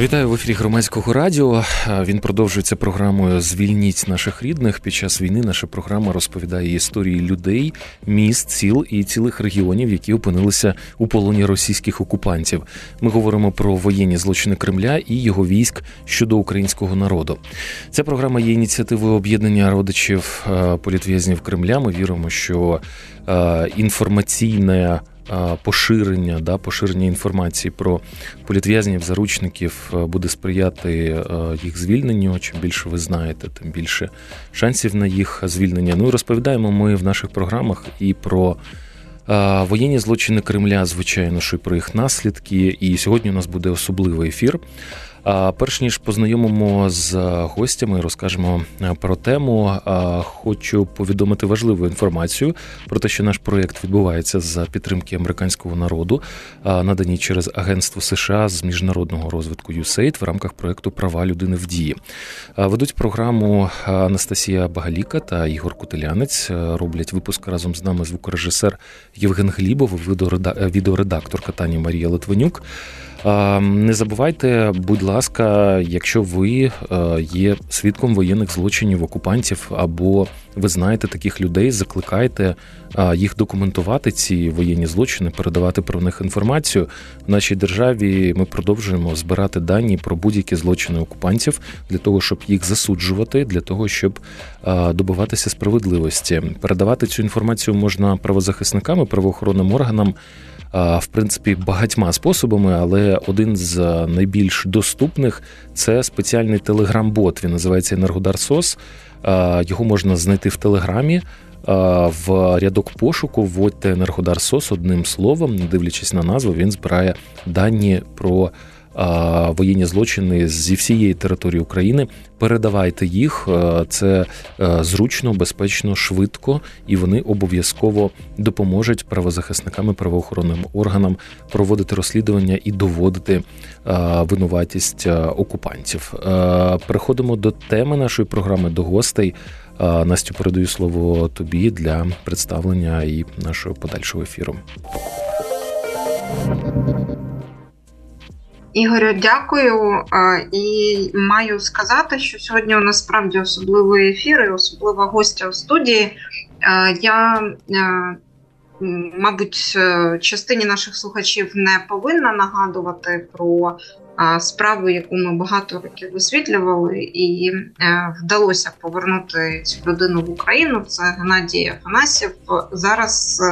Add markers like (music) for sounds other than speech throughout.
Вітаю в ефірі громадського радіо. Він продовжується програмою Звільніть наших рідних. Під час війни наша програма розповідає історії людей, міст, сіл і цілих регіонів, які опинилися у полоні російських окупантів. Ми говоримо про воєнні злочини Кремля і його військ щодо українського народу. Ця програма є ініціативою об'єднання родичів е, політв'язнів Кремля. Ми віримо, що е, інформаційне поширення да, поширення інформації про політв'язнів, заручників е, буде сприяти е, їх звільненню. Чим більше ви знаєте, тим більше шансів на їх звільнення. Ну і розповідаємо ми в наших програмах і про. Воєнні злочини Кремля, звичайно, що і про їх наслідки. І сьогодні у нас буде особливий ефір. А перш ніж познайомимо з гостями, розкажемо е, про тему. Хочу повідомити важливу інформацію про те, що наш проєкт відбувається за підтримки американського народу, надані через Агентство США з міжнародного розвитку USAID в рамках проєкту Права людини в дії. Ведуть програму Анастасія Багаліка та Ігор Кутилянець. Роблять випуск разом з нами звукорежисер Євген Глібов, відеоредакторка Тані Марія Литвинюк. Не забувайте, будь ласка, якщо ви е, є свідком воєнних злочинів окупантів, або ви знаєте таких людей, закликайте їх документувати, ці воєнні злочини, передавати про них інформацію. В нашій державі ми продовжуємо збирати дані про будь-які злочини окупантів для того, щоб їх засуджувати, для того, щоб добиватися справедливості. Передавати цю інформацію можна правозахисникам і правоохоронним органам в принципі багатьма способами, але один з найбільш доступних це спеціальний телеграм-бот. Він називається Енергодар Сос. Його можна знайти в Телеграмі. В рядок пошуку вводьте Енергодар Сос одним словом, не дивлячись на назву, він збирає дані про воєнні злочини зі всієї території України. Передавайте їх, е, це е, зручно, безпечно, швидко, і вони обов'язково допоможуть правозахисникам і правоохоронним органам проводити розслідування і доводити е, винуватість окупантів. Переходимо до теми нашої програми до гостей. Настю передаю слово тобі для представлення і нашого подальшого ефіру. Ігорю, дякую. І маю сказати, що сьогодні у нас справді особливий ефір і особлива гостя у студії. Я, мабуть, частині наших слухачів не повинна нагадувати про справу, яку ми багато років висвітлювали, і вдалося повернути цю людину в Україну. Це Геннадій Афанасів. Зараз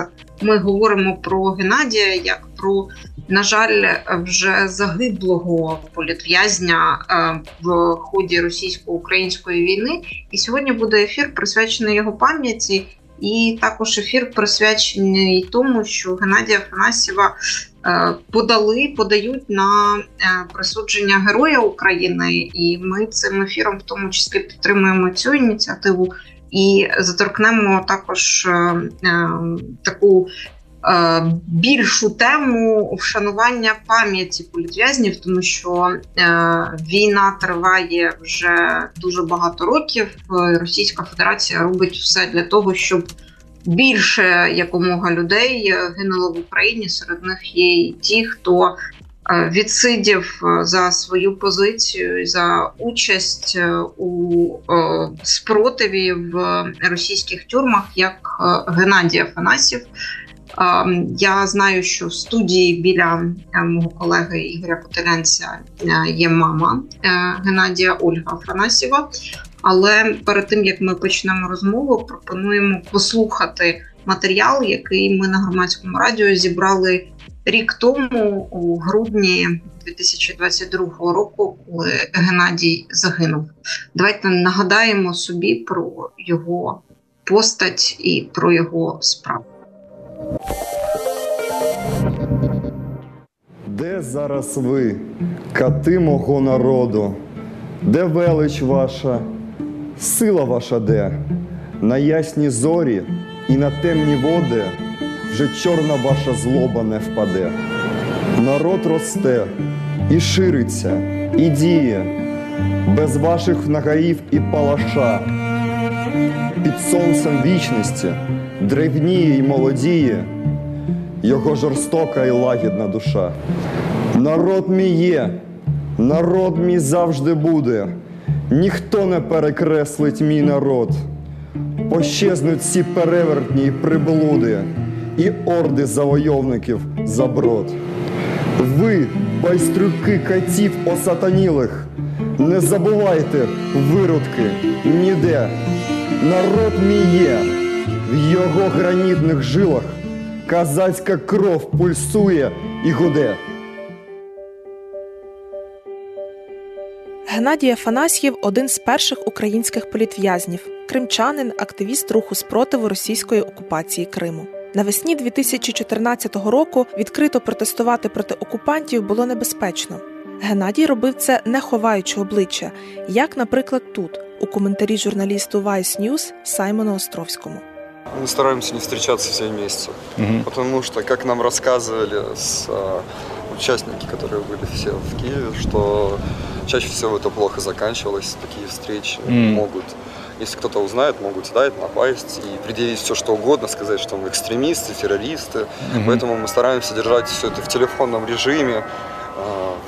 ми говоримо про Геннадія як про, на жаль, вже загиблого політв'язня е, в ході російсько-української війни. І сьогодні буде ефір присвячений його пам'яті. І також ефір присвячений тому, що Геннадія Афанасьєва е, подали, подають на е, присудження Героя України, і ми цим ефіром в тому числі підтримуємо цю ініціативу і заторкнемо також таку більшу тему вшанування пам'яті політв'язнів, тому що е, війна триває вже дуже багато років. Російська Федерація робить все для того, щоб більше якомога людей гинуло в Україні. Серед них є і ті, хто е, відсидів за свою позицію за участь у спротиві в російських тюрмах, як Геннадій Афанасів. Я знаю, що в студії біля е, мого колеги Ігоря Котелянця е, є мама е, Геннадія Ольга Афанасєва. Але перед тим як ми почнемо розмову, пропонуємо послухати матеріал, який ми на громадському радіо зібрали рік тому, у грудні 2022 року, коли Геннадій загинув. Давайте нагадаємо собі про його постать і про його справу. Де зараз ви, кати мого народу? Де велич ваша, сила ваша де? На ясні зорі і на темні води вже чорна ваша злоба не впаде. Народ росте і шириться, і діє, без ваших нагаїв і палаша. Під сонцем вічності древніє й молодіє, його жорстока і лагідна душа. Народ мій є, народ мій завжди буде, ніхто не перекреслить мій народ. Пощезнуть всі перевертні й приблуди, і орди завойовників за брод. Ви, байстрюки катів осатанілих, не забувайте виродки ніде. Народ мій є, в його гранітних жилах казацька кров пульсує і гуде. Геннадій Афанасьєв один з перших українських політв'язнів, кримчанин, активіст руху спротиву російської окупації Криму. Навесні 2014 року відкрито протестувати проти окупантів було небезпечно. Геннадій робив це не ховаючи обличчя, як, наприклад, тут, у коментарі журналісту Vice News Саймону Островському. Мы стараемся не встречаться все вместе, потому что, как нам рассказывали с, а, участники, которые были все в Киеве, что чаще всего это плохо заканчивалось, такие встречи Мгм. могут, если кто-то узнает, могут сдать, напасть и предъявить все что угодно, сказать, что мы экстремисты, террористы, поэтому мы стараемся держать все это в телефонном режиме,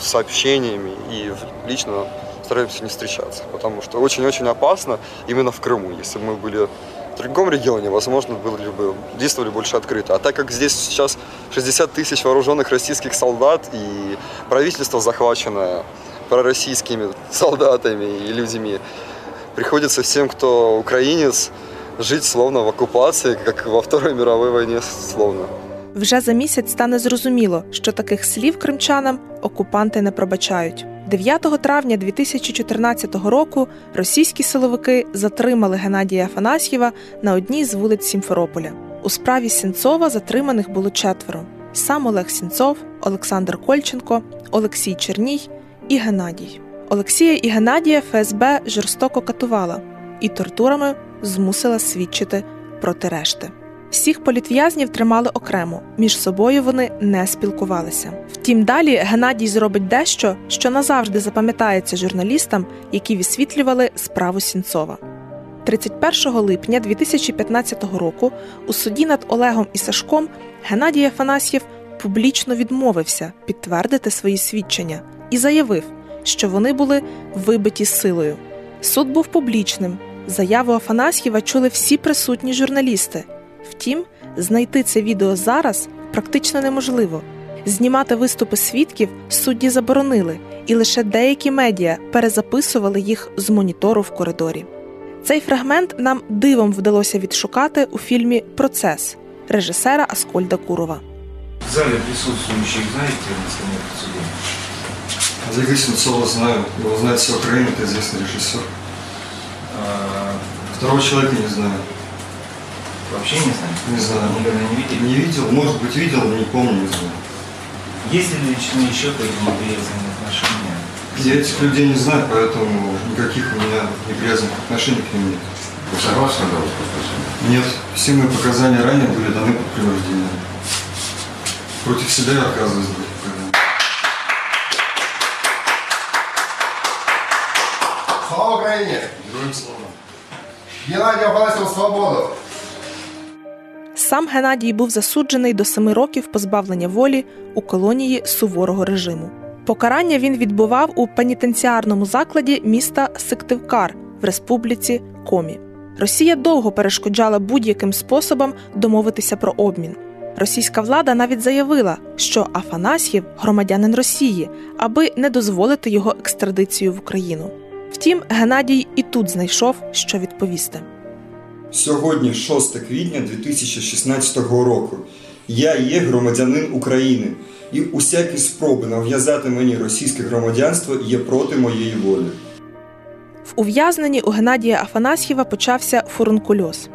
с сообщениями и лично стараемся не встречаться, потому что очень-очень опасно именно в Крыму. Если бы мы были в другом регионе, возможно, были бы, действовали больше открыто. А так как здесь сейчас 60 тысяч вооруженных российских солдат и правительство захвачено пророссийскими (laughs) солдатами и людьми, приходится всем, кто украинец, жить словно в оккупации, как во Второй мировой войне словно. Вже за місяць стане зрозуміло, що таких слів кримчанам окупанти не пробачають. 9 травня 2014 року російські силовики затримали Геннадія Афанасьєва на одній з вулиць Сімферополя. У справі Сінцова затриманих було четверо: сам Олег Сінцов, Олександр Кольченко, Олексій Черній і Геннадій. Олексія і Геннадія ФСБ жорстоко катувала і тортурами змусила свідчити проти решти. Всіх політв'язнів тримали окремо, між собою вони не спілкувалися. Втім, далі Геннадій зробить дещо, що назавжди запам'ятається журналістам, які висвітлювали справу Сінцова. 31 липня 2015 року у суді над Олегом і Сашком Геннадій Афанасьєв публічно відмовився підтвердити свої свідчення і заявив, що вони були вибиті силою. Суд був публічним. Заяву Афанасьєва чули всі присутні журналісти. Втім, знайти це відео зараз практично неможливо. Знімати виступи свідків судді заборонили, і лише деякі медіа перезаписували їх з монітору в коридорі. Цей фрагмент нам дивом вдалося відшукати у фільмі Процес режисера Аскольда Курова. В зале присутствующих знаете насколько судья? Олега Сенцова знаю, его знает вся Украина, это известный режиссер. А, Второго человека не знаю. Вообще не знаю? Не знаю. Никогда не видели? Не видел, может быть видел, но не помню, не знаю. Есть ли наличные счеты или неприязненные отношения? Я этих людей не знаю, поэтому никаких у меня неприязанных отношений к ним нет. Вы согласны да, с Нет, все мои показания ранее были даны под принуждением. Против себя я отказываюсь давать показания. Слава Украине! Героям слава. Геннадий Афанасьев, свободу! Сам Геннадій був засуджений до семи років позбавлення волі у колонії суворого режиму. Покарання він відбував у пенітенціарному закладі міста Сиктивкар в республіці Комі. Росія довго перешкоджала будь-яким способом домовитися про обмін. Російська влада навіть заявила, що Афанасьєв громадянин Росії, аби не дозволити його екстрадицію в Україну. Втім, Геннадій і тут знайшов, що відповісти. Сьогодні 6 квітня 2016 року. Я є громадянин України, і усякі спроби нав'язати мені російське громадянство є проти моєї волі. В ув'язненні у Геннадія Афанасьєва почався фурункульоз.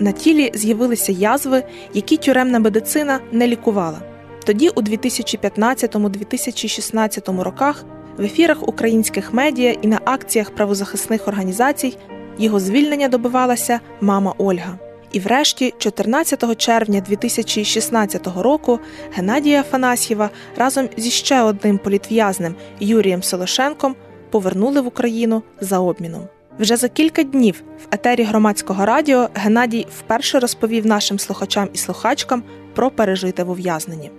На тілі з'явилися язви, які тюремна медицина не лікувала. Тоді, у 2015-2016 роках, в ефірах українських медіа і на акціях правозахисних організацій його звільнення добивалася мама Ольга. І врешті, 14 червня 2016 року, Геннадія Афанасьєва разом зі ще одним політв'язнем Юрієм Солошенком повернули в Україну за обміном. Вже за кілька днів в етері громадського радіо Геннадій вперше розповів нашим слухачам і слухачкам про пережите в ув'язненні.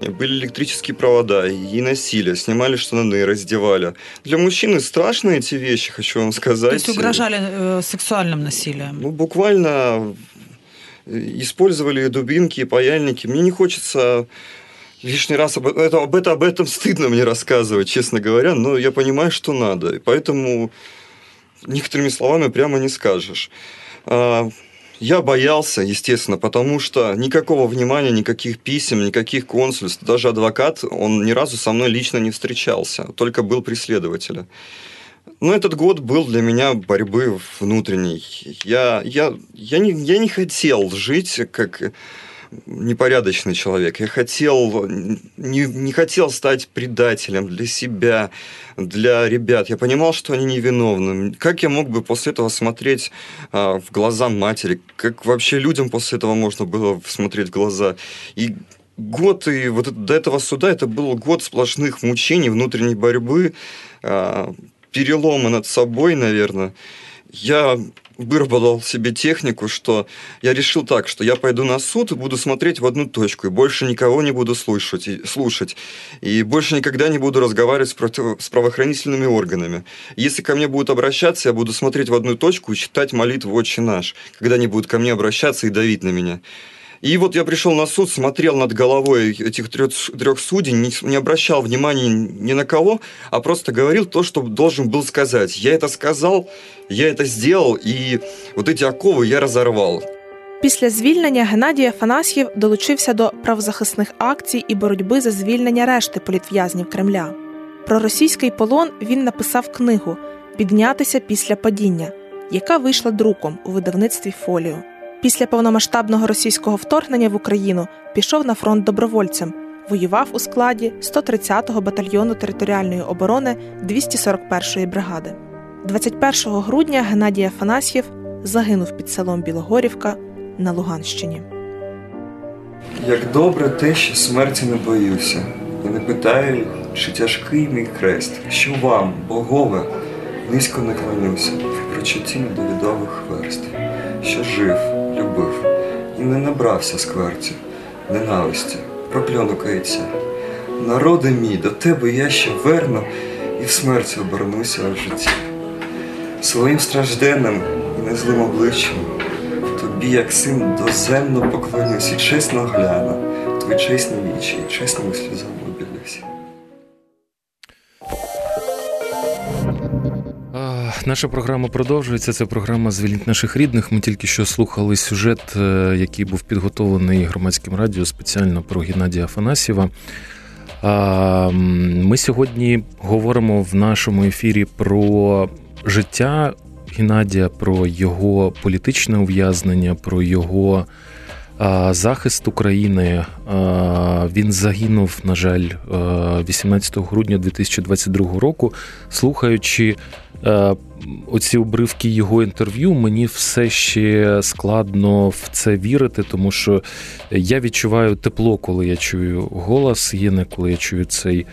Были электрические провода и насилие, снимали штаны, раздевали. Для мужчины страшные эти вещи, хочу вам сказать. То есть угрожали э, сексуальным насилием? Ну, буквально э, использовали дубинки и паяльники. Мне не хочется лишний раз об, это, об, это, об этом стыдно мне рассказывать, честно говоря, но я понимаю, что надо. И поэтому некоторыми словами прямо не скажешь. Я боялся, естественно, потому что никакого внимания, никаких писем, никаких консульств, даже адвокат, он ни разу со мной лично не встречался, только был преследователем. Но этот год был для меня борьбы внутренней. Я, я, я, не, я не хотел жить как непорядочный человек. Я хотел, не, не хотел стать предателем для себя, для ребят. Я понимал, что они невиновны. Как я мог бы после этого смотреть а, в глаза матери? Как вообще людям после этого можно было смотреть в глаза? И год и вот до этого суда это был год сплошных мучений, внутренней борьбы, а, перелома над собой, наверное. Я выработал себе технику, что я решил так, что я пойду на суд и буду смотреть в одну точку, и больше никого не буду слушать, и, слушать, и больше никогда не буду разговаривать с, против, с правоохранительными органами. Если ко мне будут обращаться, я буду смотреть в одну точку и читать молитву «Отче наш», когда они будут ко мне обращаться и давить на меня. И вот я пришел на суд, смотрел над головой этих трех, трех судей, не, не обращал внимания ни на кого, а просто говорил то, что должен был сказать. Я это сказал, я это сделал, і от эти окови я розорвав. Після звільнення Геннадій Афанасьєв долучився до правозахисних акцій і боротьби за звільнення решти політв'язнів Кремля. Про російський полон він написав книгу Піднятися після падіння, яка вийшла друком у видавництві Фоліо. Після повномасштабного російського вторгнення в Україну пішов на фронт добровольцем, воював у складі 130-го батальйону територіальної оборони 241-ї бригади. 21 грудня Геннадій Афанасьєв загинув під селом Білогорівка на Луганщині. Як добре те, що смерті не боюся, і не питаю, чи тяжкий мій хрест, що вам, богове, низько не клонюся в прочутті недовідових верств, що жив, не набрався скверті, ненависті, прокльону кається. Народи мій, до тебе я ще верну і в смерті обернуся в житті. Своїм стражденним і незлим обличчям тобі, як син, доземно поклонюсь і чесно гляну, твої чесні вічі, і чесними сльозами Наша програма продовжується. Це програма Звільніть наших рідних. Ми тільки що слухали сюжет, е, який був підготовлений громадським радіо спеціально про Геннадія Афанасьєва. Ми сьогодні говоримо в нашому ефірі про життя Геннадія, про його політичне ув'язнення, про його захист України. Він загинув, на жаль, 18 грудня 2022 року, слухаючи. Оці обривки його інтерв'ю мені все ще складно в це вірити, тому що я відчуваю тепло, коли я чую голос Єни, коли я чую цей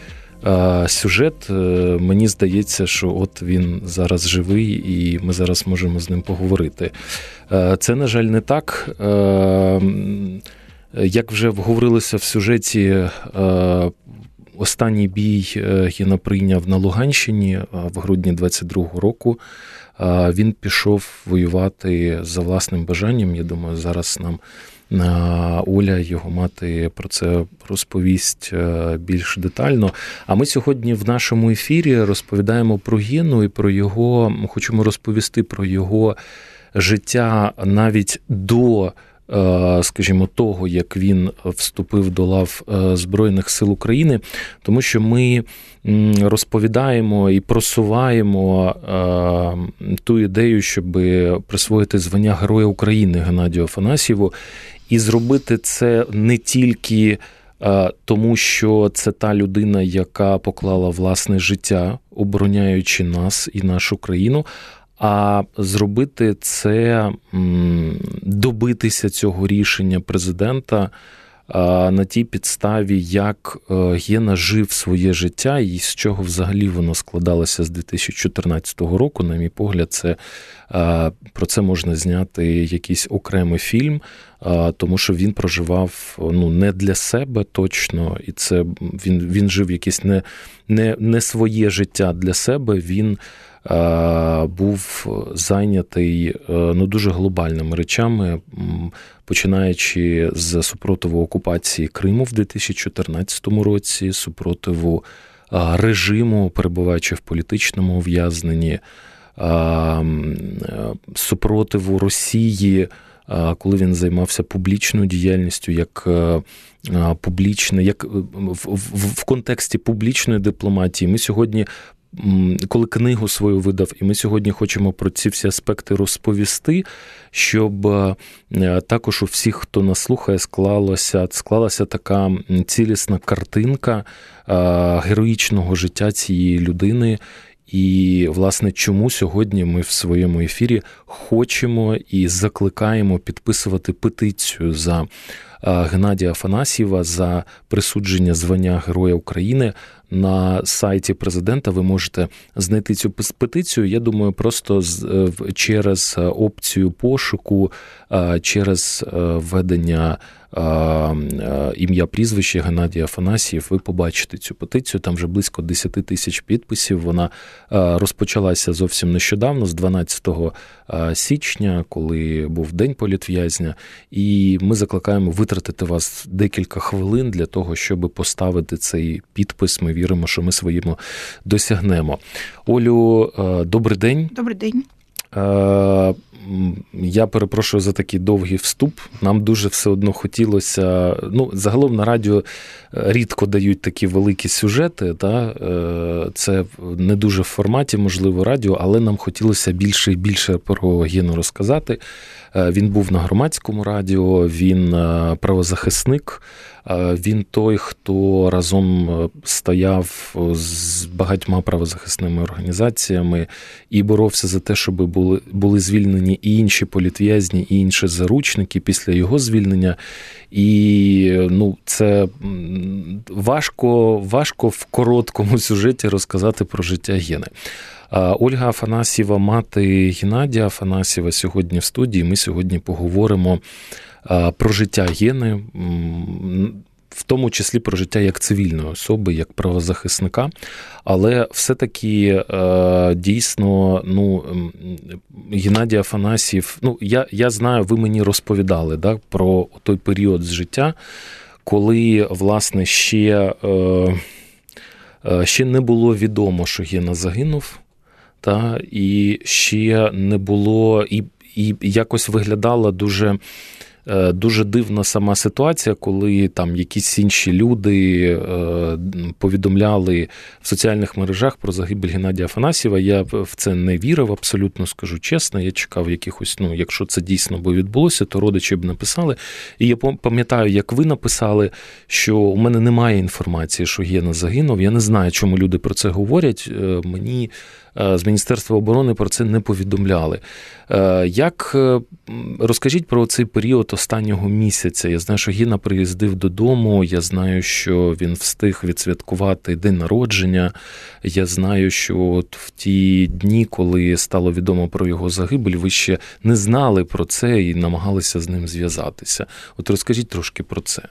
сюжет. Е, мені здається, що от він зараз живий, і ми зараз можемо з ним поговорити. Е, це, на жаль, не так. Е, як вже говорилося в сюжеті, останній бій Гіна прийняв на Луганщині в грудні 22-го року. Він пішов воювати за власним бажанням. Я думаю, зараз нам Оля, його мати про це розповість е, більш детально. А ми сьогодні в нашому ефірі розповідаємо про Гену і про його, хочемо розповісти про його життя навіть до. Е, скажімо, того, як він вступив до лав е, Збройних сил України, тому що ми розповідаємо і просуваємо ту ідею, щоб присвоїти звання Героя України Геннадію Афанасьєву, і зробити це не тільки е, тому, що це та людина, яка поклала власне життя, обороняючи нас і нашу країну. А зробити це добитися цього рішення президента на тій підставі, як Гена жив своє життя і з чого взагалі воно складалося з 2014 року. На мій погляд, це про це можна зняти якийсь окремий фільм, тому що він проживав ну не для себе точно, і це він він жив якесь не, не, не своє життя для себе. Він був зайнятий е, ну, дуже глобальними речами, починаючи з супротиву окупації Криму в 2014 році, супротиву режиму, перебуваючи в політичному ув'язненні, супротиву Росії. Коли він займався публічною діяльністю, як е, публічне, як в, в, в контексті публічної дипломатії, ми сьогодні коли книгу свою видав, і ми сьогодні хочемо про ці всі аспекти розповісти, щоб е, також у всіх, хто нас слухає, склалося, склалася така цілісна картинка е, героїчного життя цієї людини. І, власне, чому сьогодні ми в своєму ефірі хочемо і закликаємо підписувати петицію за Геннадія Афанасьєва за присудження звання Героя України на сайті президента. Ви можете знайти цю петицію. Я думаю, просто е, через опцію пошуку, через е, введення ім'я прізвище Геннадій Афанасьєв, ви побачите цю петицію. Там вже близько 10 тисяч підписів. Вона розпочалася зовсім нещодавно, з 12 січня, коли був день політв'язня, і ми закликаємо витратити вас декілька хвилин для того, щоб поставити цей підпис. Ми віримо, що ми своїм досягнемо. Олю, добрий день. Добрий день. Я перепрошую за такий довгий вступ. Нам дуже все одно хотілося. Ну, загалом на радіо е, рідко дають такі великі сюжети. Та? Е, це не дуже в форматі, можливо, радіо, але нам хотілося більше і більше про гіну розказати. Е, він був на громадському радіо, він правозахисник. Він той, хто разом е, стояв з багатьма правозахисними організаціями і боровся за те, щоб були були звільнені і інші політв'язні, і інші заручники після його звільнення. І ну, це важко, важко в короткому сюжеті розказати про життя Гени. Ольга Афанасьєва, мати Геннадія Афанасьєва, сьогодні в студії. Ми сьогодні поговоримо про життя Гени, в тому числі про життя як цивільної особи, як правозахисника. Але все-таки е, дійсно, ну, Геннадій Афанасьєв, ну, я я знаю, ви мені розповідали да, про той період з життя, коли, власне, ще, е, е, ще не було відомо, що Гена загинув. Та, І ще не було, і і якось виглядала дуже Е, дуже дивна сама ситуація, коли там якісь інші люди е, повідомляли в соціальних мережах про загибель Геннадія Афанасьєва. Я в це не вірив, абсолютно скажу чесно. Я чекав якихось, ну, якщо це дійсно би відбулося, то родичі б написали. І я пам'ятаю, як ви написали, що у мене немає інформації, що Гена загинув. Я не знаю, чому люди про це говорять. Е, мені з Міністерства оборони про це не повідомляли. Е, як е, розкажіть про цей період останнього місяця? Я знаю, що Гіна приїздив додому. Я знаю, що він встиг відсвяткувати день народження. Я знаю, що от в ті дні, коли стало відомо про його загибель, ви ще не знали про це і намагалися з ним зв'язатися. От розкажіть трошки про це.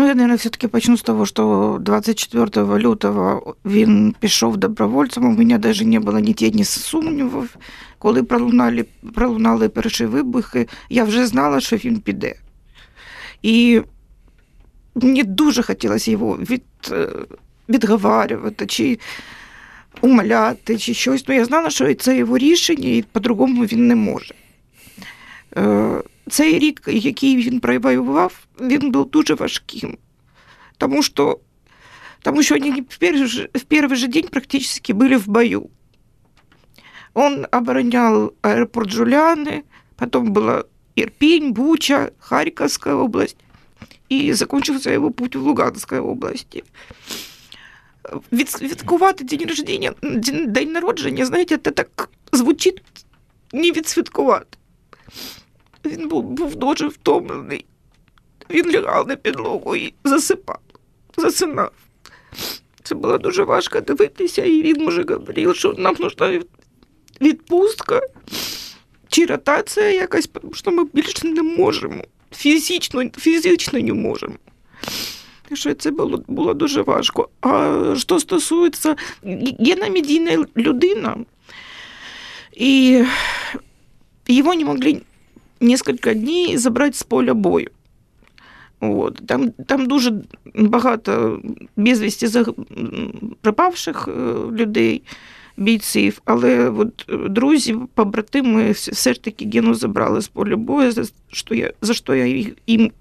Ну, я, наверное, все-таки почну з того, що 24 лютого він пішов добровольцем. У мене навіть не було ні тіні сумнівів. Коли пролунали пролунали перші вибухи, я вже знала, що він піде. І мені дуже хотілося його від, е, відговарювати, чи умоляти, чи щось. Ну, я знала, що це його рішення, і по-другому він не може. Е, цей рік, який він провоював, він був дуже важким, тому що тому что они в первый, же, в первый же день практически были в бою. Он оборонял аэропорт Жуляны, потом была Ирпень, Буча, Харьковская область, и закончился его путь в Луганской области. Відсвяткувати день рождения, день народження, знаєте, це так звучить не відсвяткувати. Він був був дуже втомлений. він лягав на підлогу і засипав, засинав. Це було дуже важко дивитися, і він вже говорив, що нам потрібна відпустка чи ротація якась, тому що ми більше не можемо. Фізично, фізично не можемо. Що це було, було дуже важко. А що стосується Гена медійна людина, і його не могли несколько днів забрати з поля бою. От. Там там дуже багато безвісті припавших людей, бійців, але от друзі, побратими все ж таки Гену забрали з поля бою, за що я, за що я їм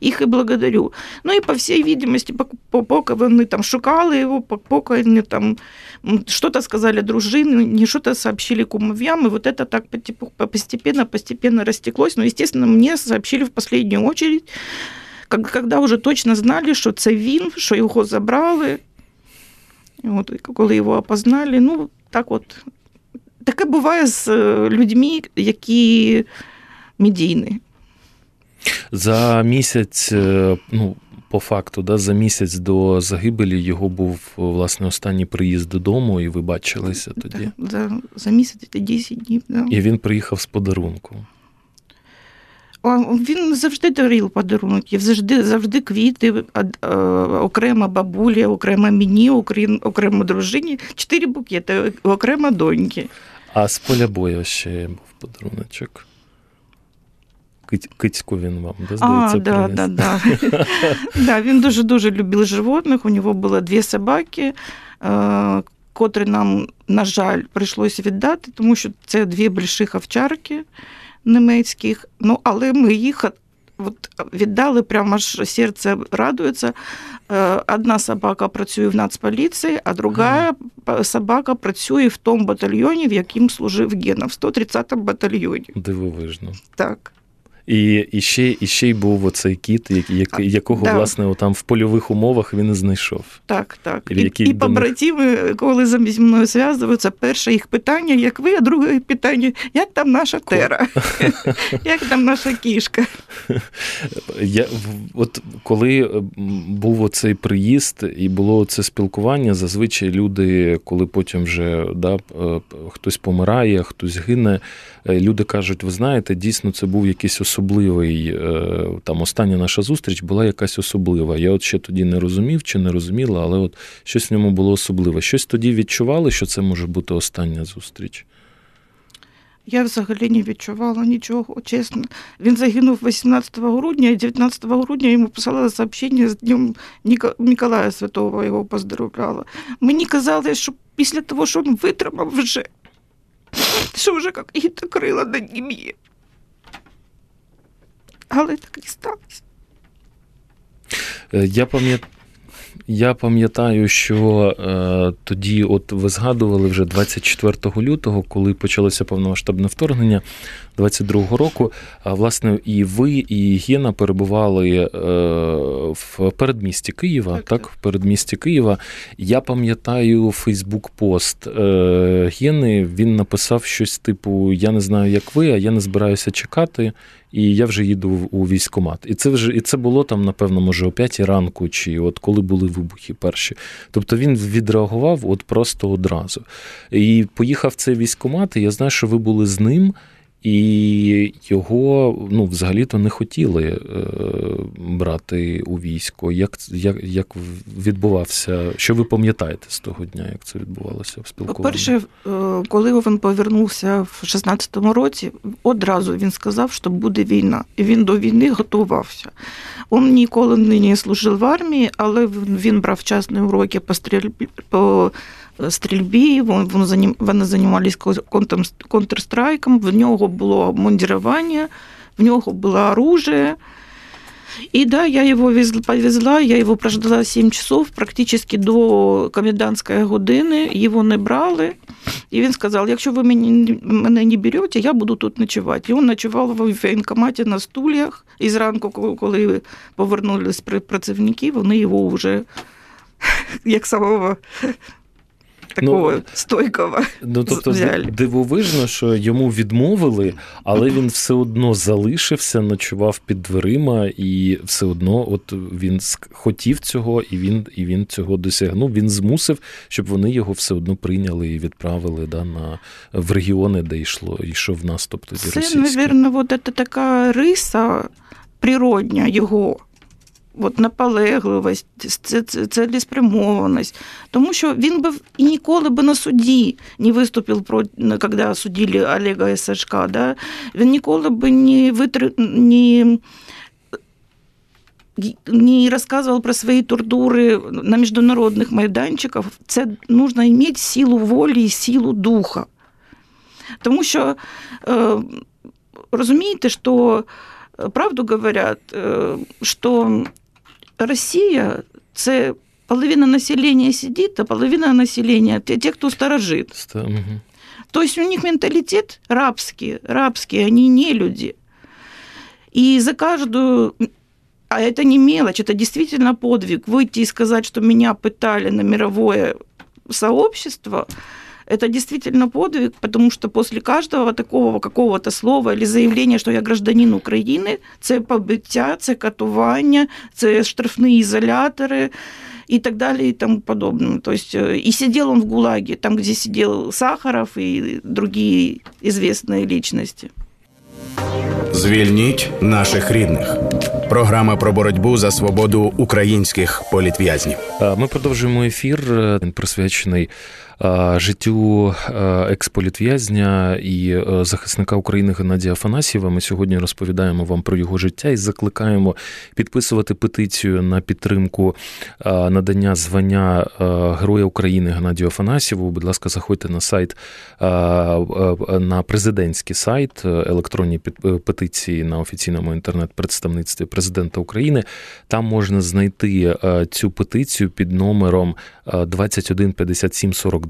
их и благодарю. Ну и по всей видимости, пока вони там шукали его, пока они там что-то сказали дружины, не что-то сообщили кумовьям, и вот это так постепенно, постепенно растеклось. Но, естественно, мне сообщили в последнюю очередь, когда уже точно знали, що це він, що його забрали. От, коли його опознали, ну так от таке буває з людьми, які медійні. За місяць, ну, по факту, да, за місяць до загибелі його був власне останній приїзд додому, і ви бачилися тоді. За за місяць це 10 днів. Да. І він приїхав з подарунком. Він завжди дарив подарунки, завжди завжди квіти, окрема бабулі, окремо мені, окремо дружині, чотири букети, окремо доньки. А з поля бою ще був подаруночок. Кицьку він вам, да, здається, а, да, да, да. (laughs) да, Він дуже-дуже любив животних, у нього було дві собаки, котрі нам, на жаль, прийшлося віддати, тому що це дві больших овчарки німецьких, ну, але ми їх от віддали, прямо аж серце радується. Одна собака працює в Нацполіції, а друга ага. собака працює в тому батальйоні, в яким служив Гена, в 130-му батальйоні. Дивовижно. Так. І і, ще і ще й був оцей кіт, як, якого, да. власне, там в польових умовах він і знайшов. Так, так. І і, і побратими, коли зі мною зв'язуються, перше їх питання, як ви, а друге питання, як там наша тера, (laughs) як там наша кішка. Я, от Коли був оцей приїзд і було це спілкування, зазвичай люди, коли потім вже да, хтось помирає, хтось гине, люди кажуть, ви знаєте, дійсно це був якийсь особливий. Там остання наша зустріч була якась особлива. Я от ще тоді не розумів чи не розуміла, але от щось в ньому було особливе. Щось тоді відчували, що це може бути остання зустріч. Я взагалі не відчувала нічого, чесно. Він загинув 18 грудня, і 19 грудня йому писала сообщення з Днем Миколая Святого, його поздоровляла. Мені казали, що після того, що він витримав вже, що вже якісь крила на ним є. Але так і сталося. Я пам'ятаю. Я пам'ятаю, що е, тоді, от ви згадували вже 24 лютого, коли почалося повномасштабне вторгнення 22-го року. А власне, і ви, і Гена перебували е, в передмісті Києва. Так, так, в передмісті Києва. Я пам'ятаю Фейсбук-пост е, Гени. Він написав щось типу: Я не знаю, як ви, а я не збираюся чекати. І я вже їду у військкомат. І це вже і це було там, напевно, може, о 5 ранку, чи от коли були вибухи перші. Тобто він відреагував от просто одразу. І поїхав цей військкомат, і я знаю, що ви були з ним. І його ну, взагалі-то не хотіли е, брати у військо. Як як, як відбувався? Що ви пам'ятаєте з того дня, як це відбувалося в спілкуванні? По-перше, е, коли він повернувся в 16-му році, одразу він сказав, що буде війна, і він до війни готувався. Він ніколи не служив в армії, але він брав вчасні уроки по стрільбі. по стрільбі, вони займалися контрстрайком, в нього було обмундірування, в нього було оружие. И да, я его повезла, я его прождала 7 часов, практически до комендантської години, його не брали. І він сказав: якщо ви мене не берете, я буду тут ночувати. І він ночував в воєнкоматі на стульях. І зранку, коли повернулись працівники, вони його вже (laughs) як самого такого стойкого Ну, тобто взяли. дивовижно, що йому відмовили, але він все одно залишився, ночував під дверима, і все одно от він хотів цього, і він, і він цього досягнув. Він змусив, щоб вони його все одно прийняли і відправили да, на, в регіони, де йшло, йшов наступ тоді Це, російський. мабуть, вот это така риса природня його. От наполегливість, цілеспрямованість. Тому що він би і ніколи би на суді не виступив проти, коли судили Олега Сашка. Да? Він ніколи би не, витр... не, не розказував про свої тортури на міжнародних майданчиках. Це нужно мати силу волі і силу духа. Тому що е, розумієте, що правду говорят, э, что Россия це половина населения сидит, а половина населения те, те кто сторожит. Ста- мгм. То есть у них менталитет рабский, рабский, они не люди. И за каждую а это не мелочь, это действительно подвиг. Выйти и сказать, что меня пытали на мировое сообщество, это действительно подвиг, потому что после каждого такого какого-то слова или заявления, что я гражданин України, це побиття, це катування, це штрафні ізолятори и так далее и тому подобное. То есть э, и сидел он в ГУЛАГе, там, где сидел Сахаров и другие известные личности. Звільніть наших рідних. Програма про боротьбу за свободу українських політв'язнів. А, Ми продовжуємо ефір. Він присвячений а, життю експолітв'язня і захисника України Геннадія Афанасьєва. Ми сьогодні розповідаємо вам про його життя і закликаємо підписувати петицію на підтримку надання звання Героя України Геннадію Афанасьєву. Будь ласка, заходьте на сайт на президентський сайт е, електронні е, петиції на офіційному інтернет-представництві президента України. Там можна знайти е, цю петицію під номером е, 215742.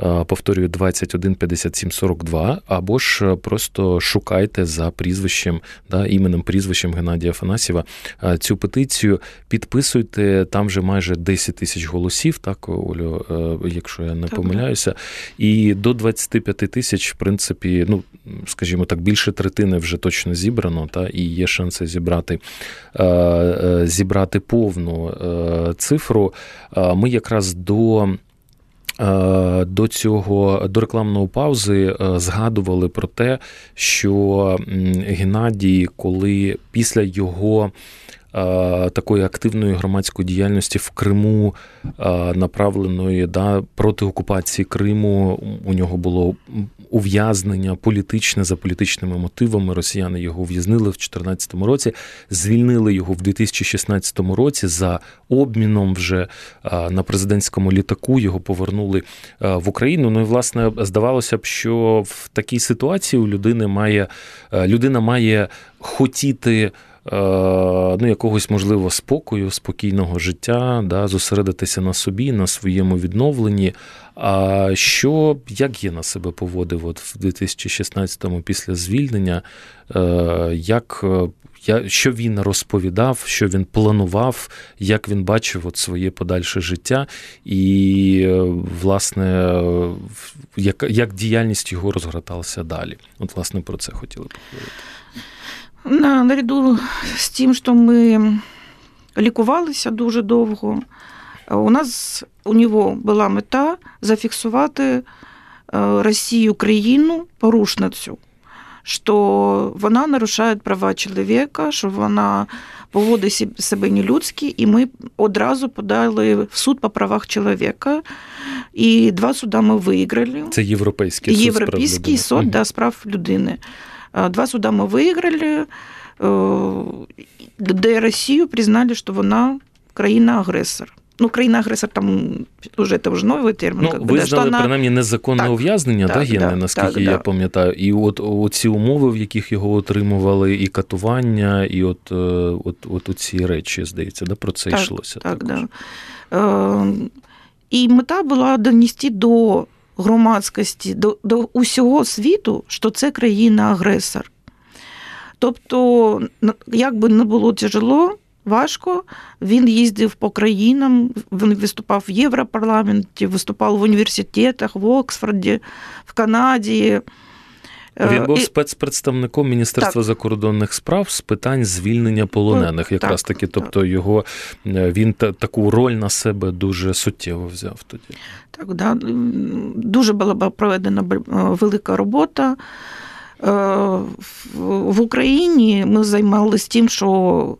Е, Повторюю, 215742, або ж е, просто шукайте за прізвищем, да, іменем прізвищем Геннадія Афанасьєва цю петицію. Підписуйте, там вже майже 10 тисяч голосів, так, Олю, е, якщо я не Так, помиляюся. І до 25 тисяч, в принципі, ну, скажімо так, більше третини вже точно зібрано, та, і є шанси зібрати, е, зібрати повну цифру. Ми якраз до. Е, До цього до рекламної паузи е, згадували про те, що Геннадій, коли після його такої активної громадської діяльності в Криму, е, направленої да, проти окупації Криму, у нього було ув'язнення політичне за політичними мотивами. Росіяни його ув'язнили в 2014 році, звільнили його в 2016 році за обміном вже е, на президентському літаку. Його повернули е, в Україну. Ну і власне здавалося б, що в такій ситуації у людини має е, людина має хотіти. Е, Ну, якогось можливо спокою, спокійного життя, да, зосередитися на собі, на своєму відновленні. А що як є на себе поводив от в 2016-му після звільнення? Е, Як е, я, що він розповідав, що він планував, як він бачив от своє подальше життя, і, власне, як, як діяльність його розгорталася далі? От, власне, про це хотіли поговорити. На, наряду з тим, що ми лікувалися дуже довго, у нас у нього була мета зафіксувати е, Росію країну порушницю, що вона нарушає права чоловіка, що вона поводить себе нелюдськи, і ми одразу подали в суд по правах чоловіка. І два суда ми виграли. Це європейський суд Європейський людини. суд да, з прав людини. Два суда ми виграли, е, де Росію признали, що вона країна-агресор. Ну, країна-агресор там уже це вже новий термін. Ну, как бы, да, вона- принаймні незаконне Так, ув'язнення, так, да, Генне, да, наскільки так, я да. пам'ятаю. І от оці умови, в яких його отримували, і катування, і от, е, от, от оці речі, здається, да, про це Так, йшлося. Так, також. да. Е, І мета була донести до громадськості, до, до усього світу, що це країна-агресор. Тобто, як би не було тяжело, важко. Він їздив по країнам, він виступав в Європарламенті, виступав в університетах, в Оксфорді, в Канаді. Він був Е, І- спецпредставником Міністерства Так. закордонних справ з питань звільнення полонених. Ну, Якраз так, таки, тобто його е, він та, таку роль на себе дуже суттєво взяв тоді. Так, да. Дуже була проведена е, велика робота. В- Україні ми займалися тим, що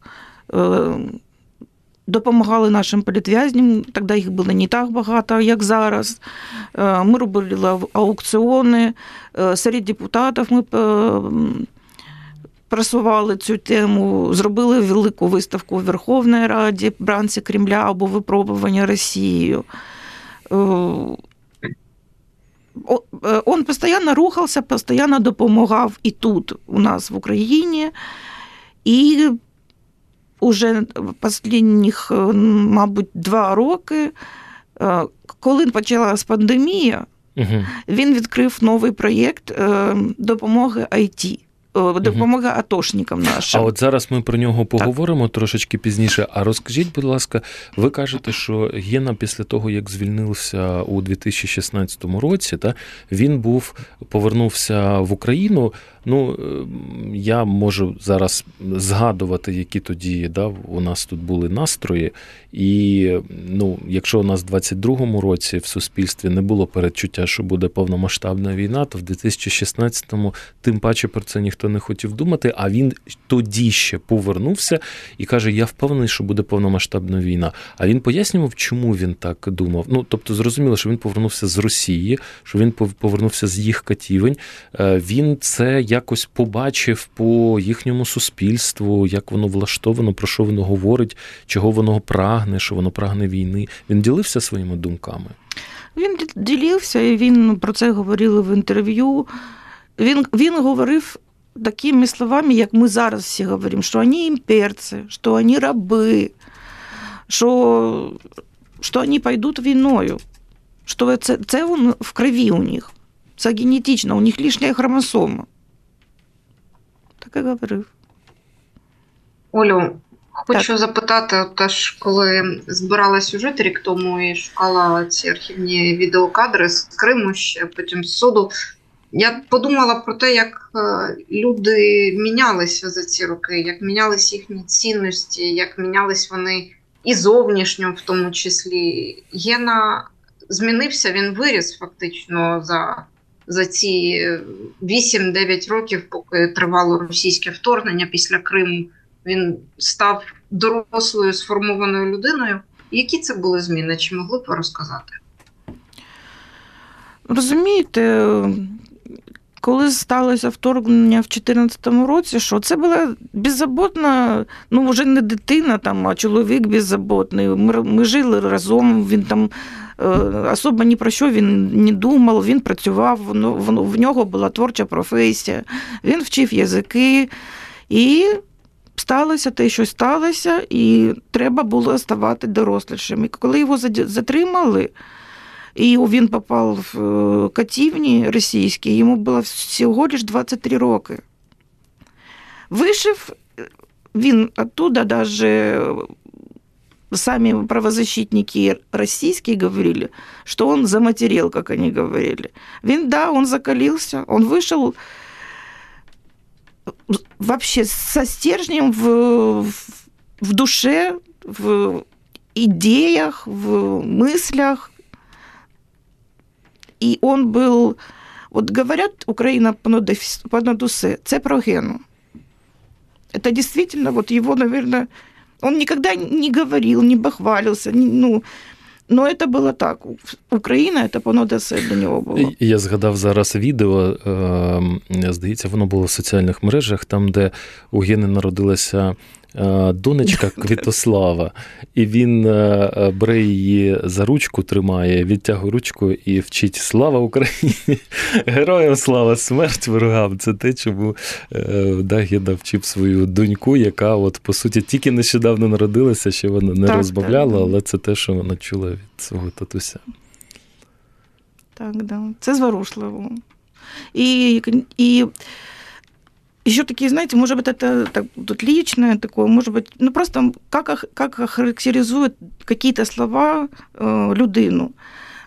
допомагали нашим політв'язням. Тоді їх було не так багато, як зараз. Е, Ми робили аукціони. Е, Серед депутатів ми е, просували цю тему, зробили велику виставку у Верховній Раді бранці Кремля або випробування Росією. Он постоянно рухався, постоянно допомагав і тут, у нас в Україні. І уже останніх, е, мабуть, два роки, е, коли почалась пандемія, Угу. він відкрив новий проєкт е, допомоги IT, е, допомоги атошникам А от зараз ми про нього поговоримо трошечки пізніше. А розкажіть, будь ласка, ви кажете, що Гена після того, як звільнився у 2016 році, та він був повернувся в Україну. Ну ем, я можу зараз згадувати, які тоді да, у нас тут були настрої. І ну, якщо у нас в 22-му році в суспільстві не було передчуття, що буде повномасштабна війна, то в 2016-му тим паче про це ніхто не хотів думати. А він тоді ще повернувся і каже: Я впевнений, що буде повномасштабна війна. А він пояснював, чому він так думав. Ну тобто, зрозуміло, що він повернувся з Росії, що він пов- повернувся з їх катівень. Е, Він це якось побачив по їхньому суспільству, як воно влаштовано, про що воно говорить, чого воно прагне, що воно прагне війни. Він ділився своїми думками. Він ділився, і він про це говорили в інтерв'ю. Він, він говорив такими словами, як ми зараз всі говоримо, що вони імперці, що вони раби, що, що вони пойдуть війною. Що це, це в крові у них. Це генетично, у них лишня хромосома. Так і говорив. Олю, хочу запитати, теж коли збирала сюжет рік тому і шукала ці архівні відеокадри з Криму, ще потім з суду. Я подумала про те, як е, люди мінялися за ці роки, як мінялись їхні цінності, як мінялись вони і зовнішньо, в тому числі. Гена змінився, він виріс фактично за, за ці е, 8-9 років, поки тривало російське вторгнення після Криму. Він став дорослою сформованою людиною. Які це були зміни? Чи могли б ви розказати? Розумієте, коли сталося вторгнення в 2014 році, що це була беззаботна, ну вже не дитина, там, а чоловік беззаботний. Ми, ми жили разом, він там е, особо ні про що він не думав, він працював, в нього була творча професія, він вчив язики. І сталося те, що сталося, і треба було ставати дорослішим. І коли його затримали, і він попав в е, катівні російські, йому було всього лиш 23 роки. Вишив е, він оттуда даже сами правозащитники российские говорили, что он заматерел, как они говорили. Він, да, он закалился, он вышел вообще со стержнем в, в, в душе, в идеях, в мыслях. І он был, вот говорят, Украина понад, понад усе, це про Гену. Это действительно, вот его, наверное, он никогда не говорил, не бахвалился, не- ну, но это было так. Україна это понад усе для нього було. І Я згадав зараз відео, е, здається, воно було в соціальних мережах, там, де у Гени народилася е, донечка (laughs) Квітослава, і він е, е, бере її за ручку, тримає, відтягує ручку і вчить Слава Україні! (laughs) Героям слава, смерть ворогам! Це те, чому е, да, Гена вчив свою доньку, яка, от, по суті, тільки нещодавно народилася, ще вона не Так, розмовляла, так. але це те, що вона чула від свого татуся. Так, да. Це зворушливо. І, і еще такие, знаете, может быть, это так, тут личное такое, может быть, ну просто как, ох- как охарактеризует какие-то слова э, людину.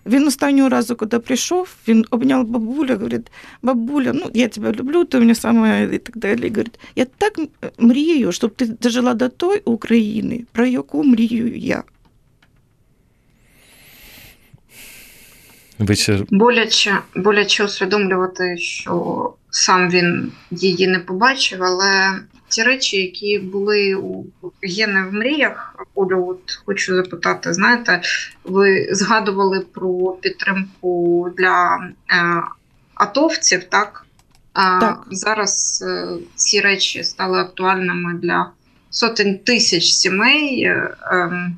Він останнього разу, коли прийшов, він обняв бабуля, говорить, бабуля, ну я тебе люблю, ти мене саме і так далі. Говорить, я так мрію, щоб ти дожила до той України, про яку мрію я. Вечір Боляче, боляче усвідомлювати, що сам він її не побачив, але ті речі, які були у Єни в мріях, Олю, от хочу запитати, знаєте, ви згадували про підтримку для е, атовців, так? А Так. зараз е, ці речі стали актуальними для сотень тисяч сімей. е, ем,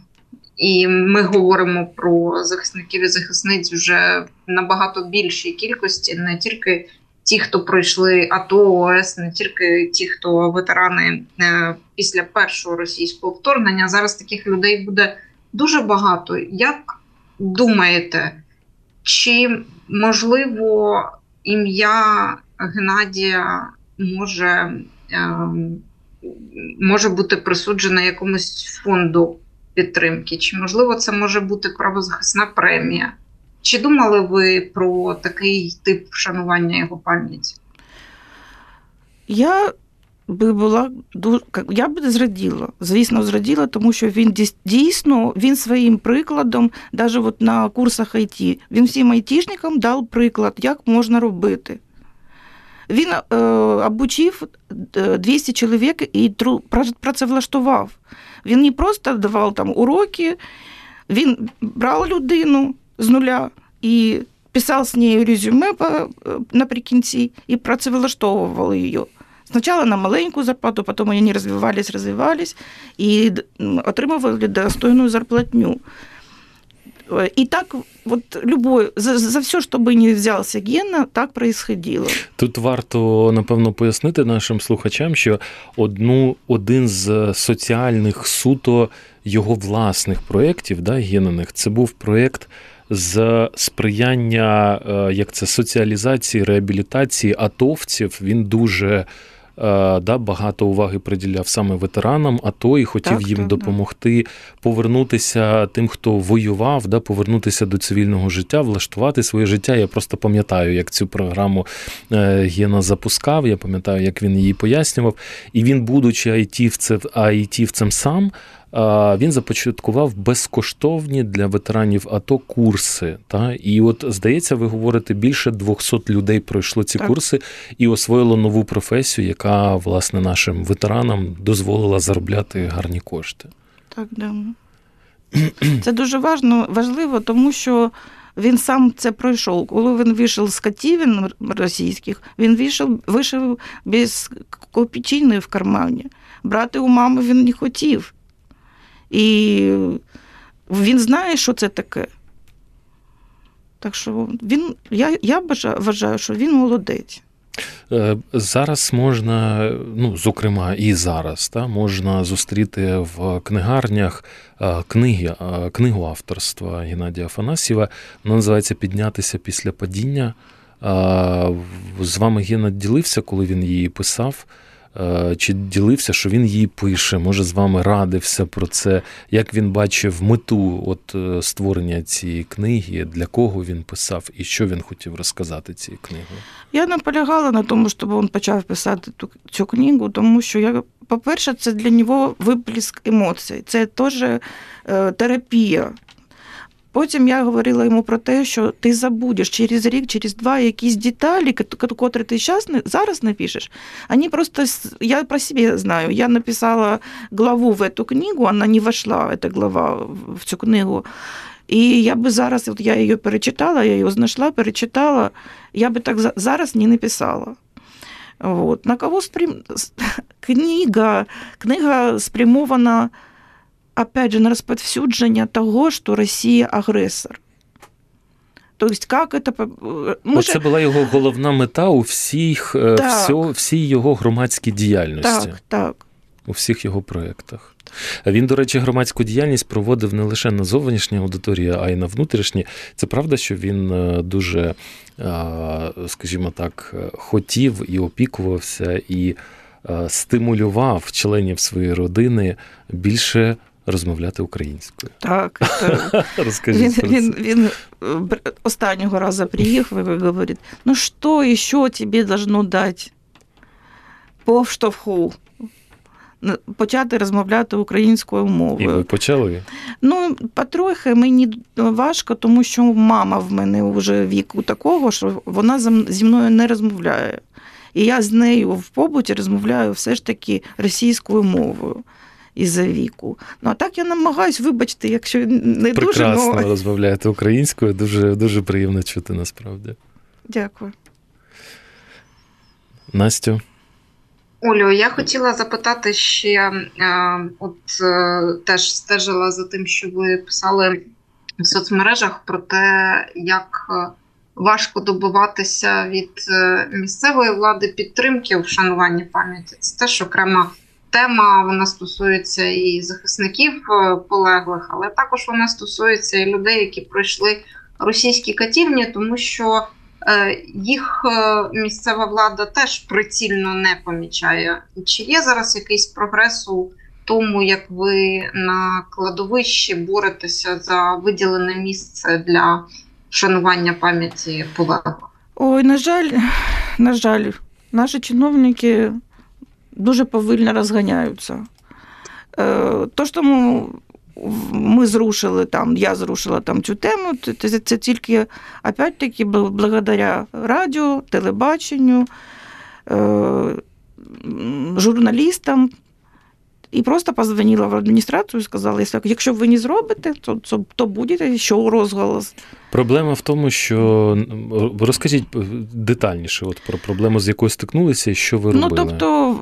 і ми говоримо про захисників і захисниць вже в набагато більшій кількості, не тільки ті, хто пройшли АТО, ОС, не тільки ті, хто ветерани е, після першого російського вторгнення. Зараз таких людей буде дуже багато. Як думаєте, чи можливо ім'я Геннадія може, ем, може бути присуджене якомусь фонду підтримки? Чи можливо це може бути правозахисна премія? Чи думали ви про такий тип вшанування його пам'яті? Я би була дуже я би зраділа, звісно, зраділа, тому що він дійсно він своїм прикладом, навіть от на курсах IT, він всім айтішникам дав приклад, як можна робити. Він е, обучив е, 200 чоловік і тру- пра- працевлаштував. Він не просто давав там уроки, він брав людину з нуля і писав з нею резюме е, наприкінці і працевлаштовував її. Спочатку на маленьку зарплату, потім вони розвивались, д- м, отримували достойну зарплатню. Е, І так, от любой, за, за все, що би не взявся Гена, так происходило. Тут варто напевно пояснити нашим слухачам, що одну один з соціальних суто його власних проєктів, да, Гениних, це був проєкт з сприяння е, як це соціалізації, реабілітації атовців. Він дуже е, да, багато уваги приділяв саме ветеранам АТО і хотів Так, їм так, да. допомогти повернутися тим, хто воював, да, повернутися до цивільного життя, влаштувати своє життя. Я просто пам'ятаю, як цю програму е, Гена запускав. Я пам'ятаю, як він її пояснював. І він, будучи айтівцем, айтівцем сам. Він започаткував безкоштовні для ветеранів АТО курси. Та? І от, здається, ви говорите, більше 200 людей пройшло ці Так. курси і освоїло нову професію, яка, власне, нашим ветеранам дозволила заробляти гарні кошти. Так, да. Це дуже важно, важливо, тому що він сам це пройшов. Коли він вийшов з катівін російських, він вийшов, вийшов без копійчини в кармані. Брати у мами він не хотів. І він знає, що це таке. Так що він, я, я вважаю, що він молодець. Е, Зараз можна, ну зокрема, і зараз та можна зустріти в книгарнях е, книги, е, книгу авторства Геннадія Афанасьєва. Вона називається Піднятися після падіння. З вами Гена ділився, коли він її писав. Е, Чи ділився, що він її пише? Може, з вами радився про це, як він бачив мету от е, створення цієї книги, для кого він писав і що він хотів розказати цією книгою? Я наполягала на тому, щоб він почав писати цю книгу, тому що я, по-перше, це для нього випліск емоцій, це теж е, терапія. Потім я говорила йому про те, що ти забудеш через рік, через два якісь деталі, які ти не- зараз напишеш. Вони просто, я про себе знаю, я написала главу в эту книгу, вона не вошла, эта глава в- цю книгу. І я би зараз, от я її перечитала, я її знайшла, перечитала, я би так зараз не написала. Вот. На кого спрям... (laughs) книга, книга спрямована, опять же, на розповсюдження того, що Росія агресор. Тобто, як це... по- Може... Оце була його головна мета у всіх, е, всьо, всій його громадській діяльності. Так, так. у всіх його проєктах. Він, до речі, громадську діяльність проводив не лише на зовнішній аудиторії, а й на внутрішній. Це правда, що він е, дуже, скажімо так, хотів і опікувався, і стимулював членів своєї родини більше розмовляти українською. Так, (laughs) так. Розкажіть він, він, він останнього разу приїхав і говорить: ну що ще тобі должно дати? Повштовху. Почати розмовляти українською мовою. І ви почали? Ну, потрохи мені важко, тому що мама в мене вже віку такого, що вона зі мною не розмовляє. І я з нею в побуті розмовляю все ж таки російською мовою із-за віку. Ну а так я намагаюсь, вибачте, якщо не Прекрасно дуже Прекрасно розмовляєте українською, дуже дуже приємно чути насправді. Дякую. Настю. Олю, я хотіла запитати ще, от е, теж стежила за тим, що ви писали в соцмережах про те, як е, важко добиватися від е, місцевої влади підтримки у вшануванні пам'яті. Це теж окрема тема. Вона стосується і захисників полеглих, але також вона стосується і людей, які пройшли російські катівні, тому що. Е, їх е, місцева влада теж прицільно не помічає. Чи є зараз якийсь прогрес у тому, як ви на кладовищі боретеся за виділене місце для вшанування пам'яті полеглих? Ой, на жаль, на жаль, наші чиновники дуже повільно розганяються. Е, то, що ми ми зрушили там, я зрушила там цю тему. Це, це тільки опять-таки благодаря радіо, телебаченню, е, журналістам. І просто позвонила в адміністрацію і сказала, якщо ви не зробите, то то, то буде що розголос. Проблема в тому, що розкажіть детальніше от про проблему, з якою стикнулися, і що ви ну, робили. Ну, тобто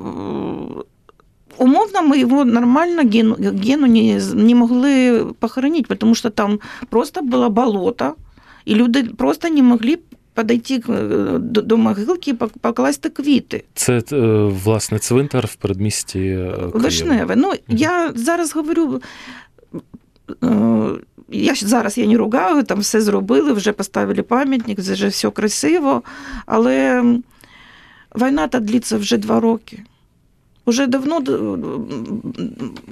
Умовно, мы его нормально Гену, Гену не, не могли похоронить, потому что там просто было болото, і люди просто не могли подойти до, до могилки і покласти квіти. Це власне цвинтар в передмісті Києва. Вишневе. Ну, угу. я зараз говорю. Я зараз я не ругаю, там все зробили, вже поставили пам'ятник, вже все красиво. Але війна та длиться вже два роки. Уже давно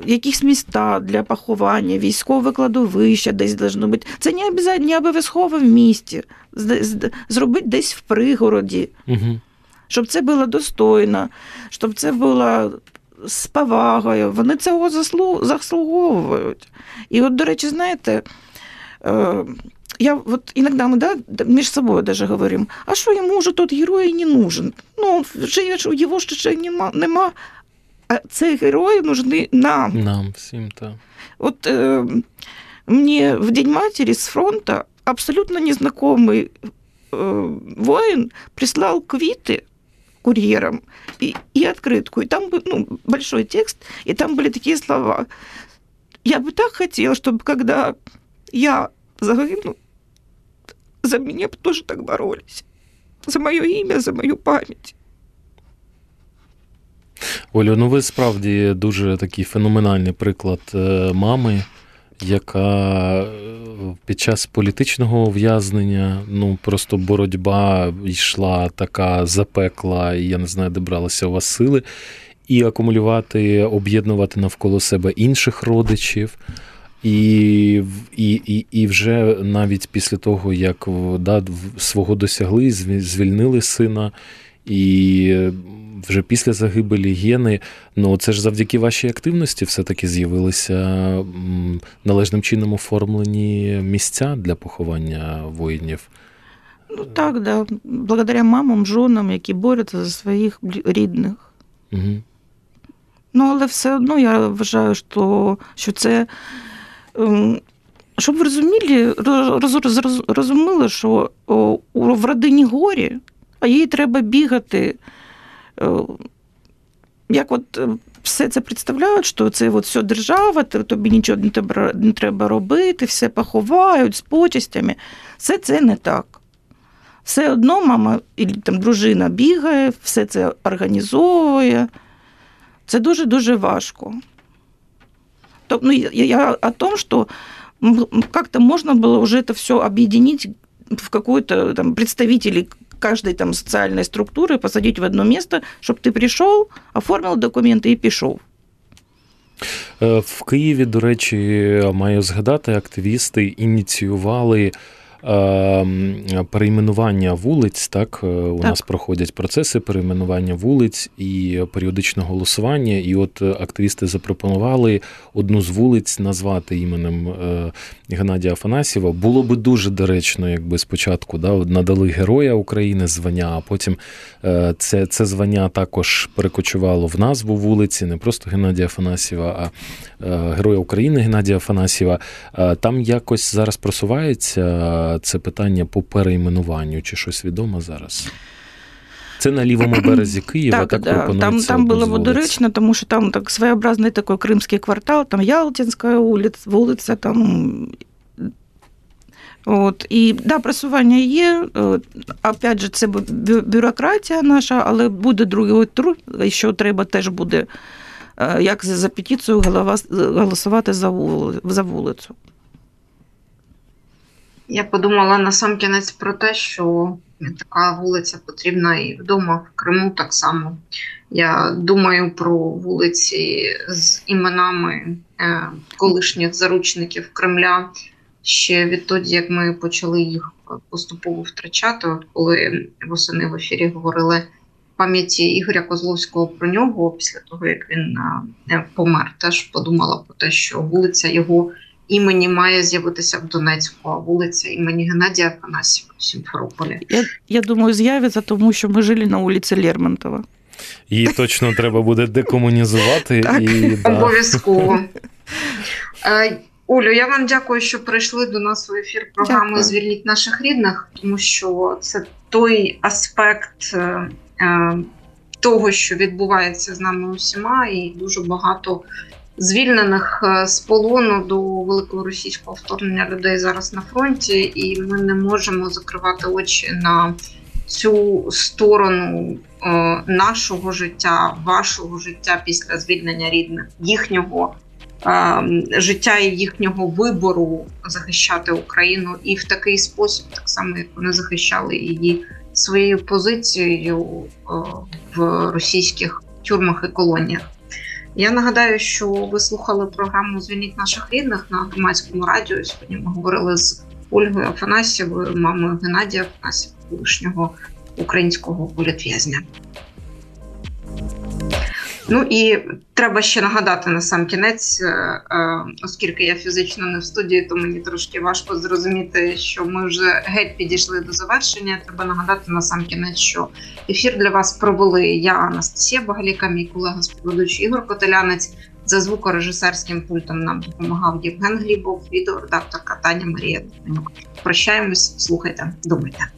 якісь міста для поховання, військове кладовище десь должно бути. Це не обов'язково, в місті, зробити десь в пригороді, угу. щоб це було достойно, щоб це було з повагою. Вони цього заслуговують. І от, до речі, знаєте, е, я вот иногда мы да, между собой даже говорим, а що йому вже тот герой не нужен? Ну, його ще нема, нема а цей герой нужны нам. Нам всім, так. Вот э, мне в День матери с фронта абсолютно незнакомый э, воин прислал квиты курьером и, и открытку. И там был ну, большой текст, и там были такие слова. Я бы так хотела, чтобы когда я загину, за меня тоже так боролись. За мое имя, за мою память. Олю, ну ви справді дуже такий феноменальний приклад е, мами, яка е, під час політичного ув'язнення ну просто боротьба йшла така запекла, і я не знаю, де бралися у вас сили, і акумулювати, об'єднувати навколо себе інших родичів. І і, і, і вже навіть після того, як да, свого досягли, звільнили сина, і вже після загибелі гени, ну це ж завдяки вашій активності все-таки з'явилися належним чином оформлені місця для поховання воїнів. Ну так, да. Благодаря мамам, жонам, які борються за своїх рідних. Угу. Ну, але все одно я вважаю, що що це. Ем, щоб ви розуміли, розуміли, що в родині горі, а їй треба бігати Е, як от е, все це представляють, що це от все держава, тобі нічого не треба, не треба робити, все поховають з почестями. Все це не так. Все одно мама і там дружина бігає, все це організовує. Це дуже дуже важко. Тобто, ну, я, я о том, что как-то можно было уже это все объединить в какой-то там представителей каждой там социальной структуры, посадить в одно место, чтобы ты пришел, оформил документы и пішов. Е, в Києві, до речі, маю згадати, активісти ініціювали Ем, перейменування вулиць. Так, е, у так. нас проходять процеси перейменування вулиць і періодичне голосування. І от активісти запропонували одну з вулиць назвати іменем е, Геннадія Афанасьєва. Було би дуже доречно, якби спочатку да, надали Героя України звання, а потім е, це це звання також перекочувало в назву вулиці, не просто Геннадія Афанасьєва, а Героя України Геннадія Афанасьєва. Там якось зараз просувається це питання по перейменуванню чи щось відомо зараз? Це на лівому березі Києва. Так, так да. Там там було доречно, тому що там так своєобразний такий кримський квартал, там Ялтинська вулиця, вулиця, там. От, І да, просування є. Опять же, це бюрократія наша, але буде другий тур, що треба теж буде, е, як за петицію голосувати за вулицю. Я подумала на сам кінець про те, що така вулиця потрібна і вдома в Криму так само. Я думаю про вулиці з іменами е, колишніх заручників Кремля ще відтоді, як ми почали їх поступово втрачати. Коли восени в ефірі говорили пам'яті Ігоря Козловського про нього після того, як він е, помер, теж подумала про те, що вулиця його імені має з'явитися в Донецьку, вулиця імені Геннадія Афанасьєва в Сімферополі. Я я думаю, з'явиться, тому що ми жили на вулиці Лермонтова. Її точно треба буде декомунізувати. (laughs) Так, і, да. Обов'язково. (laughs) Е, Олю, я вам дякую, що прийшли до нас в ефір програми Звільніть наших рідних, тому що це той аспект е, е, того, що відбувається з нами усіма, і дуже багато звільнених е, з полону до великого російського вторгнення людей зараз на фронті, і ми не можемо закривати очі на цю сторону е, нашого життя, вашого життя після звільнення рідних, їхнього. Е, життя і їхнього вибору захищати Україну і в такий спосіб, так само як вони захищали її своєю позицією в російських тюрмах і колоніях. Я нагадаю, що ви слухали програму Звільніть наших рідних на громадському радіо. Сьогодні ми говорили з Ольгою Афанасьєвою, мамою Геннадія Афанасьєва, колишнього українського політв'язня. Ну і треба ще нагадати на сам кінець, е, е, оскільки я фізично не в студії, то мені трошки важко зрозуміти, що ми вже геть підійшли до завершення. Треба нагадати на сам кінець, що ефір для вас провели я, Анастасія Багаліка, мій колега співведучий Ігор Котелянець. За звукорежисерським пультом нам допомагав Євген Глібов, відеоредакторка Таня Марія. Прощаємось, слухайте, думайте.